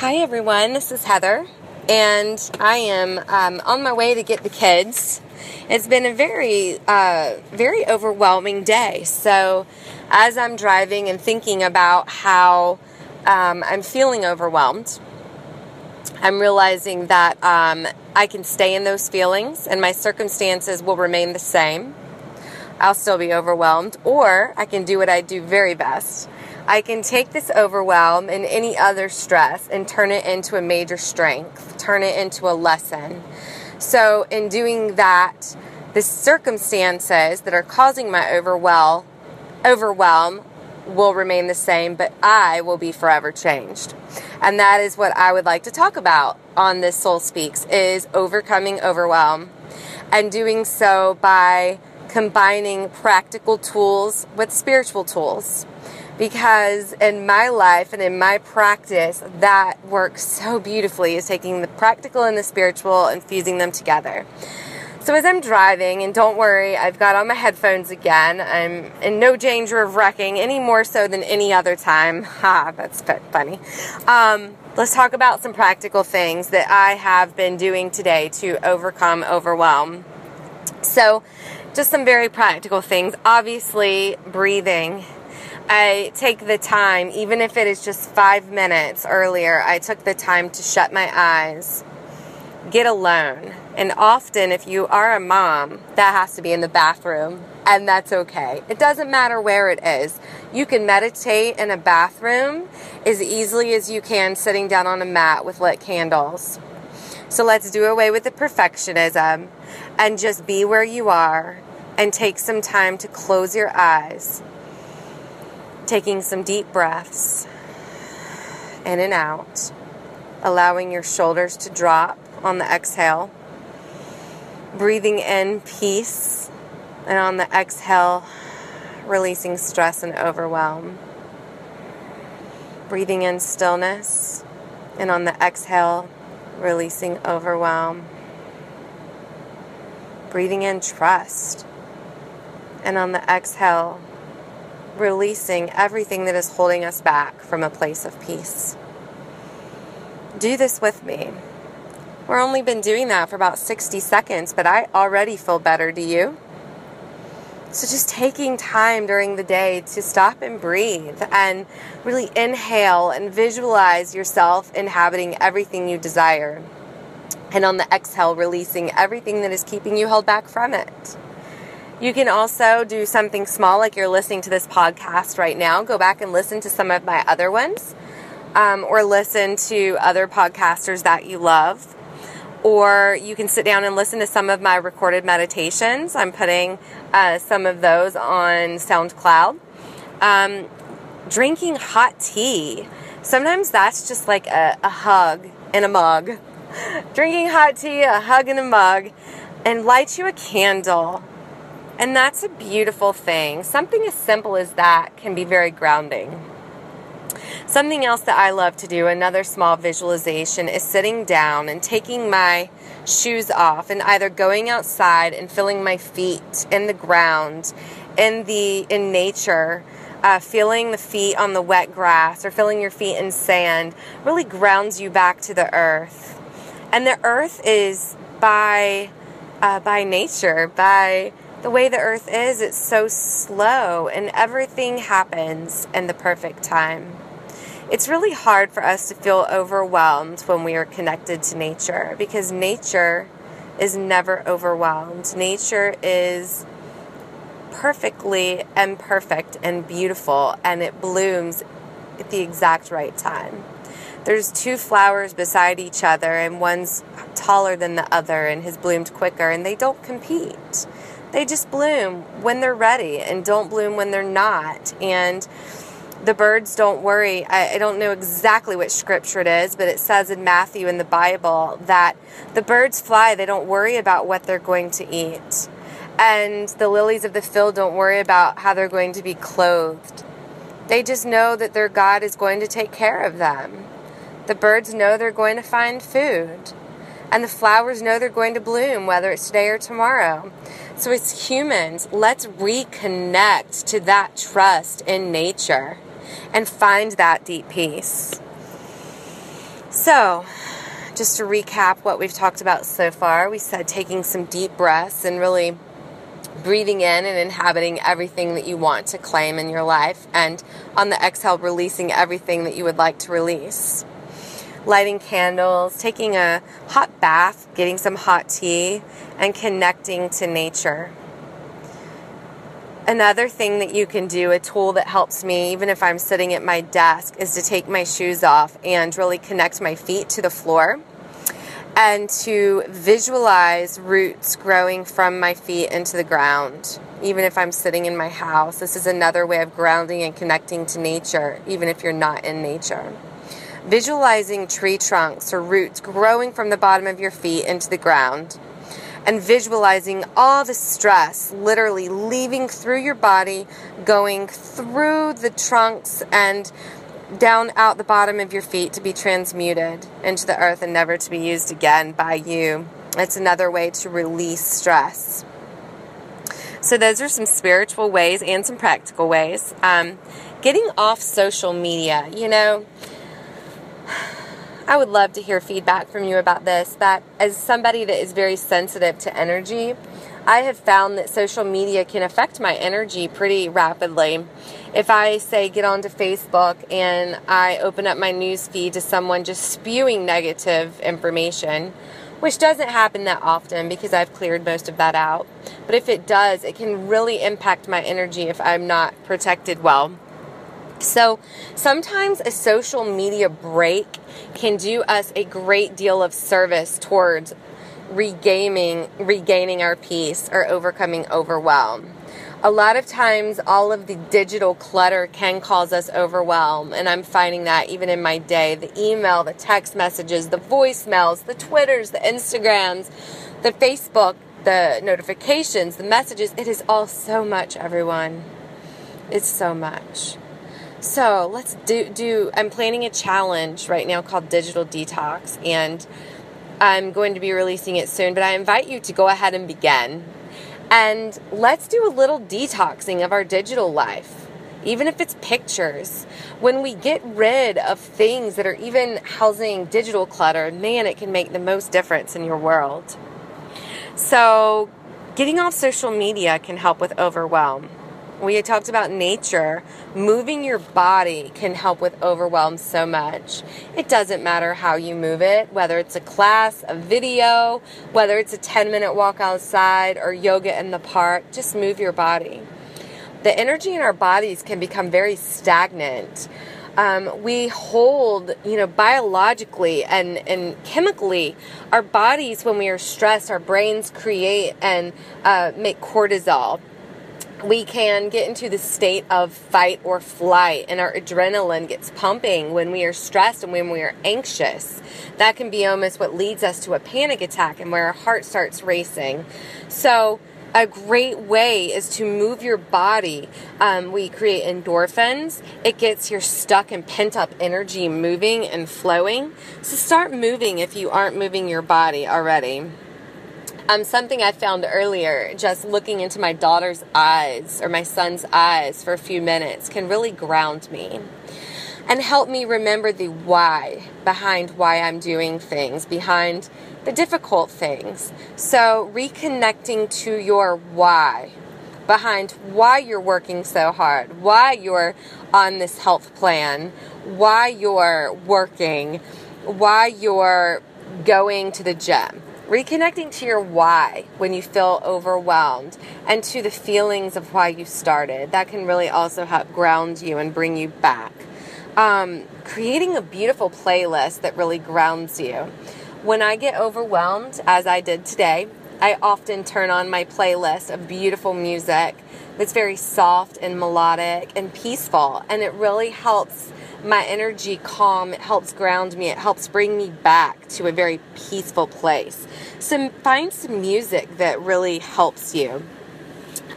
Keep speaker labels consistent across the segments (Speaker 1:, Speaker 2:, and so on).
Speaker 1: Hi, everyone. This is Heather, and I am um, on my way to get the kids. It's been a very, uh, very overwhelming day. So, as I'm driving and thinking about how um, I'm feeling overwhelmed, I'm realizing that um, I can stay in those feelings and my circumstances will remain the same. I'll still be overwhelmed, or I can do what I do very best I can take this overwhelm and any other stress and turn it into a major strength, turn it into a lesson. So, in doing that, the circumstances that are causing my overwhelm, overwhelm will remain the same, but I will be forever changed. And that is what I would like to talk about on this Soul Speaks is overcoming overwhelm and doing so by combining practical tools with spiritual tools because in my life and in my practice, that works so beautifully is taking the practical and the spiritual and fusing them together. So as I'm driving, and don't worry, I've got on my headphones again. I'm in no danger of wrecking any more so than any other time. Ha, that's funny. Um, let's talk about some practical things that I have been doing today to overcome overwhelm. So, just some very practical things. Obviously, breathing I take the time, even if it is just five minutes earlier, I took the time to shut my eyes, get alone. And often, if you are a mom, that has to be in the bathroom, and that's okay. It doesn't matter where it is. You can meditate in a bathroom as easily as you can sitting down on a mat with lit candles. So let's do away with the perfectionism and just be where you are and take some time to close your eyes Taking some deep breaths in and out, allowing your shoulders to drop on the exhale. Breathing in peace, and on the exhale, releasing stress and overwhelm. Breathing in stillness, and on the exhale, releasing overwhelm. Breathing in trust, and on the exhale, releasing everything that is holding us back from a place of peace. Do this with me. We're only been doing that for about 60 seconds, but I already feel better. Do you? So, just taking time during the day to stop and breathe and really inhale and visualize yourself inhabiting everything you desire. And on the exhale, releasing everything that is keeping you held back from it. You can also do something small like you're listening to this podcast right now. Go back and listen to some of my other ones, um, or listen to other podcasters that you love. Or you can sit down and listen to some of my recorded meditations. I'm putting uh, some of those on SoundCloud. Um, drinking hot tea. Sometimes that's just like a, a hug in a mug. drinking hot tea, a hug in a mug, and light you a candle and that's a beautiful thing. Something as simple as that can be very grounding. Something else that I love to do, another small visualization, is sitting down and taking my shoes off and either going outside and feeling my feet in the ground, in the in nature, uh, feeling the feet on the wet grass or feeling your feet in sand really grounds you back to the earth. And the earth is by uh, by nature, by the way the earth is, it's so slow and everything happens in the perfect time. It's really hard for us to feel overwhelmed when we are connected to nature because nature is never overwhelmed. Nature is perfectly imperfect and beautiful and it blooms at the exact right time. There's two flowers beside each other and one's taller than the other and has bloomed quicker and they don't compete they just bloom when they're ready and don't bloom when they're not. And the birds don't worry. I, I, don't know exactly which scripture it is, but it says in Matthew in the Bible that the birds fly, they don't worry about what they're going to eat. And the lilies of the field don't worry about how they're going to be clothed. They just know that their God is going to take care of them. The birds know they're going to find food. And the flowers know they're going to bloom, whether it's today or tomorrow. So, as humans, let's reconnect to that trust in nature and find that deep peace. So, just to recap what we've talked about so far, we said taking some deep breaths and really breathing in and inhabiting everything that you want to claim in your life, and on the exhale, releasing everything that you would like to release. Lighting candles, taking a hot bath, getting some hot tea, and connecting to nature. Another thing that you can do, a tool that helps me, even if I'm sitting at my desk, is to take my shoes off and really connect my feet to the floor and to visualize roots growing from my feet into the ground. Even if I'm sitting in my house, this is another way of grounding and connecting to nature, even if you're not in nature. Visualizing tree trunks or roots growing from the bottom of your feet into the ground and visualizing all the stress literally leaving through your body, going through the trunks and down out the bottom of your feet to be transmuted into the earth and never to be used again by you. It's another way to release stress. So, those are some spiritual ways and some practical ways. Um, getting off social media, you know I would love to hear feedback from you about this. That as somebody that is very sensitive to energy, I have found that social media can affect my energy pretty rapidly. If I say get onto Facebook and I open up my news feed to someone just spewing negative information, which doesn't happen that often because I've cleared most of that out. But if it does, it can really impact my energy if I'm not protected well. So sometimes a social media break can do us a great deal of service towards regaining regaining our peace or overcoming overwhelm. A lot of times all of the digital clutter can cause us overwhelm and I'm finding that even in my day, the email, the text messages, the voicemails, the Twitters, the Instagrams, the Facebook, the notifications, the messages, it is all so much everyone. It's so much. So let's do do. I'm planning a challenge right now called Digital Detox, and I'm going to be releasing it soon. But I invite you to go ahead and begin, and let's do a little detoxing of our digital life, even if it's pictures. When we get rid of things that are even housing digital clutter, man, it can make the most difference in your world. So, getting off social media can help with overwhelm we had talked about nature. Moving your body can help with overwhelm so much. It doesn't matter how you move it, whether it's a class, a video, whether it's a 10 minute walk outside or yoga in the park, just move your body. The energy in our bodies can become very stagnant. Um, we hold, you know, biologically and, and chemically, our bodies, when we are stressed, our brains create and uh, make cortisol we can get into the state of fight or flight and our adrenaline gets pumping when we are stressed and when we are anxious that can be almost what leads us to a panic attack and where our heart starts racing so a great way is to move your body. Um, we create endorphins. It gets your stuck and pent up energy moving and flowing. So start moving if you aren't moving your body already. Um, something I found earlier, just looking into my daughter's eyes or my son's eyes for a few minutes, can really ground me and help me remember the why behind why I'm doing things, behind the difficult things. So, reconnecting to your why behind why you're working so hard, why you're on this health plan, why you're working, why you're going to the gym reconnecting to your why when you feel overwhelmed and to the feelings of why you started. That can really also help ground you and bring you back. Um, creating a beautiful playlist that really grounds you. When I get overwhelmed, as I did today, I often turn on my playlist of beautiful music that's very soft and melodic and peaceful, and it really helps my energy calm. It helps ground me. It helps bring me back to a very peaceful place. So find some music that really helps you.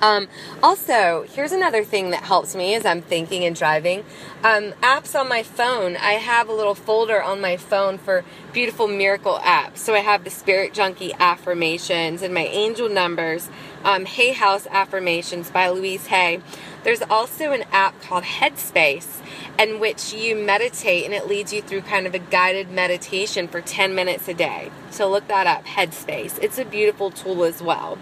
Speaker 1: Um, also, here's another thing that helps me as I'm thinking and driving. Um, apps on my phone. I have a little folder on my phone for beautiful miracle apps. So I have the Spirit Junkie affirmations and my angel numbers, um, Hay House affirmations by Louise Hay. There's also an app called Headspace in which you meditate and it leads you through kind of a guided meditation for 10 minutes a day. So look that up, Headspace. It's a beautiful tool as well.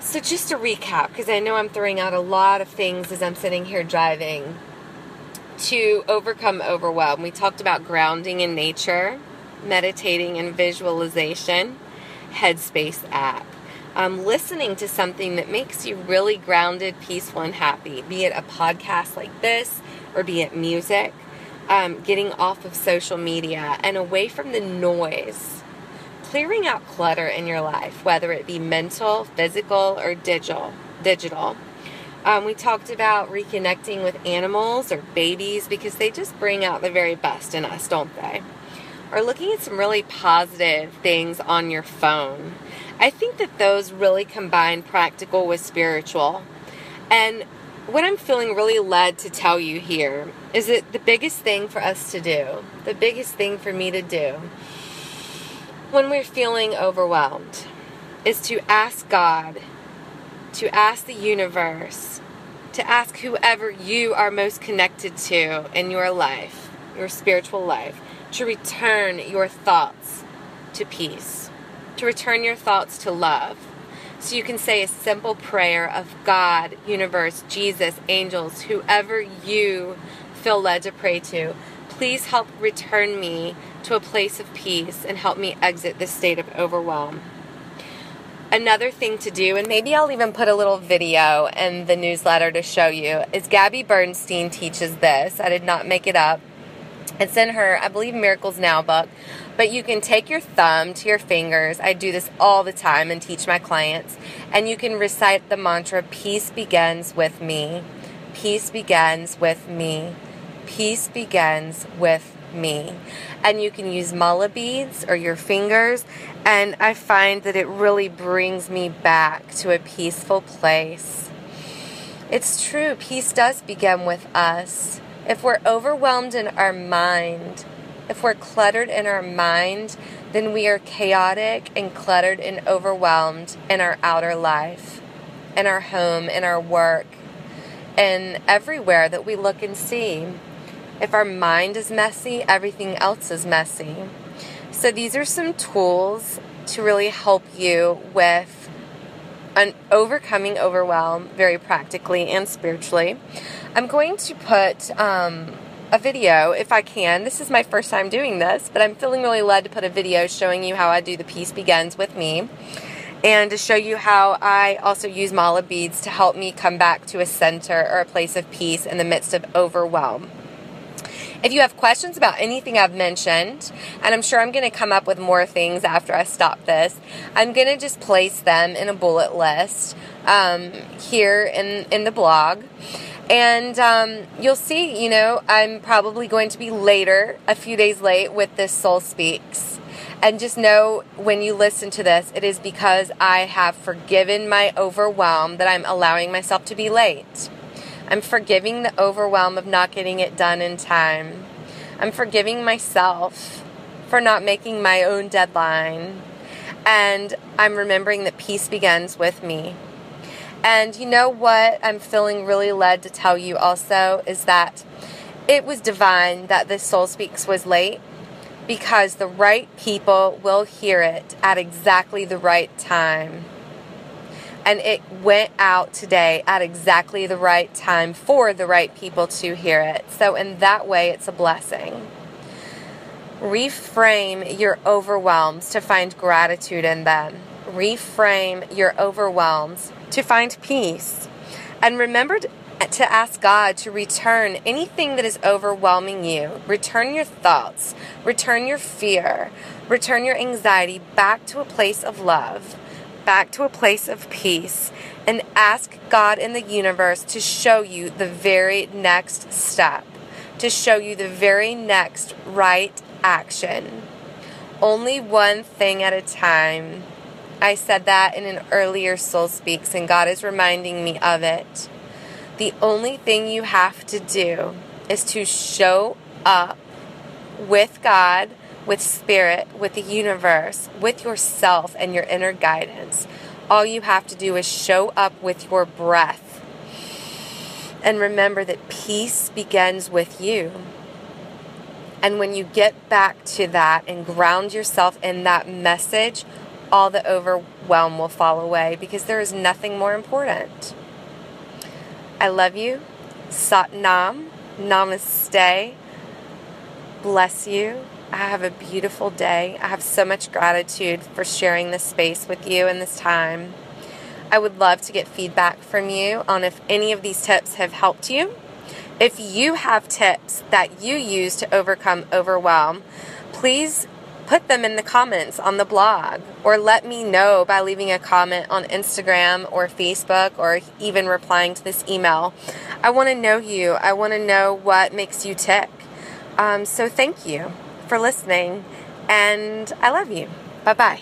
Speaker 1: So, just to recap, because I know I'm throwing out a lot of things as I'm sitting here driving, to overcome overwhelm, we talked about grounding in nature, meditating and visualization, Headspace app. Um, listening to something that makes you really grounded, peaceful, and happy, be it a podcast like this or be it music, um, getting off of social media and away from the noise clearing out clutter in your life, whether it be mental, physical, or digital. Digital. Um, we talked about reconnecting with animals or babies because they just bring out the very best in us, don't they? Or looking at some really positive things on your phone. I think that those really combine practical with spiritual. And what I'm feeling really led to tell you here is that the biggest thing for us to do, the biggest thing for me to do, when we're feeling overwhelmed is to ask God, to ask the universe, to ask whoever you are most connected to in your life, your spiritual life, to return your thoughts to peace, to return your thoughts to love. So you can say a simple prayer of God, universe, Jesus, angels, whoever you feel led to pray to. Please help return me to a place of peace and help me exit this state of overwhelm. Another thing to do, and maybe I'll even put a little video in the newsletter to show you, is Gabby Bernstein teaches this. I did not make it up. It's in her, I believe, Miracles Now book. But you can take your thumb to your fingers. I do this all the time and teach my clients. And you can recite the mantra Peace begins with me. Peace begins with me. Peace begins with me. And you can use mala beads or your fingers. And I find that it really brings me back to a peaceful place. It's true, peace does begin with us. If we're overwhelmed in our mind, if we're cluttered in our mind, then we are chaotic and cluttered and overwhelmed in our outer life, in our home, in our work, and everywhere that we look and see. If our mind is messy, everything else is messy. So these are some tools to really help you with an overcoming overwhelm very practically and spiritually. I'm going to put um, a video if I can. This is my first time doing this, but I'm feeling really led to put a video showing you how I do the peace begins with me and to show you how I also use mala beads to help me come back to a center or a place of peace in the midst of overwhelm. If you have questions about anything I've mentioned, and I'm sure I'm going to come up with more things after I stop this, I'm going to just place them in a bullet list um, here in, in the blog. And um, you'll see, you know, I'm probably going to be later, a few days late, with this Soul Speaks. And just know when you listen to this, it is because I have forgiven my overwhelm that I'm allowing myself to be late. I'm forgiving the overwhelm of not getting it done in time. I'm forgiving myself for not making my own deadline. And I'm remembering that peace begins with me. And you know what I'm feeling really led to tell you also is that it was divine that this Soul Speaks was late because the right people will hear it at exactly the right time and it went out today at exactly the right time for the right people to hear it. So, in that way, it's a blessing. Reframe your overwhelms to find gratitude in them. Reframe your overwhelms to find peace. And remember to ask God to return anything that is overwhelming you. Return your thoughts, return your fear, return your anxiety back to a place of love back to a place of peace and ask God in the universe to show you the very next step, to show you the very next right action. Only one thing at a time. I said that in an earlier Soul Speaks, and God is reminding me of it. The only thing you have to do is to show up with God with spirit, with the universe, with yourself and your inner guidance. All you have to do is show up with your breath. And remember that peace begins with you. And when you get back to that and ground yourself in that message, all the overwhelm will fall away because there is nothing more important. I love you. Sat Nam. Namaste. Bless you. I have a beautiful day. I have so much gratitude for sharing this space with you and this time. I would love to get feedback from you on if any of these tips have helped you. If you have tips that you use to overcome overwhelm, please put them in the comments on the blog or let me know by leaving a comment on Instagram or Facebook or even replying to this email. I want to know you. I want to know what makes you tick. Um, so thank you for listening and I love you. Bye bye.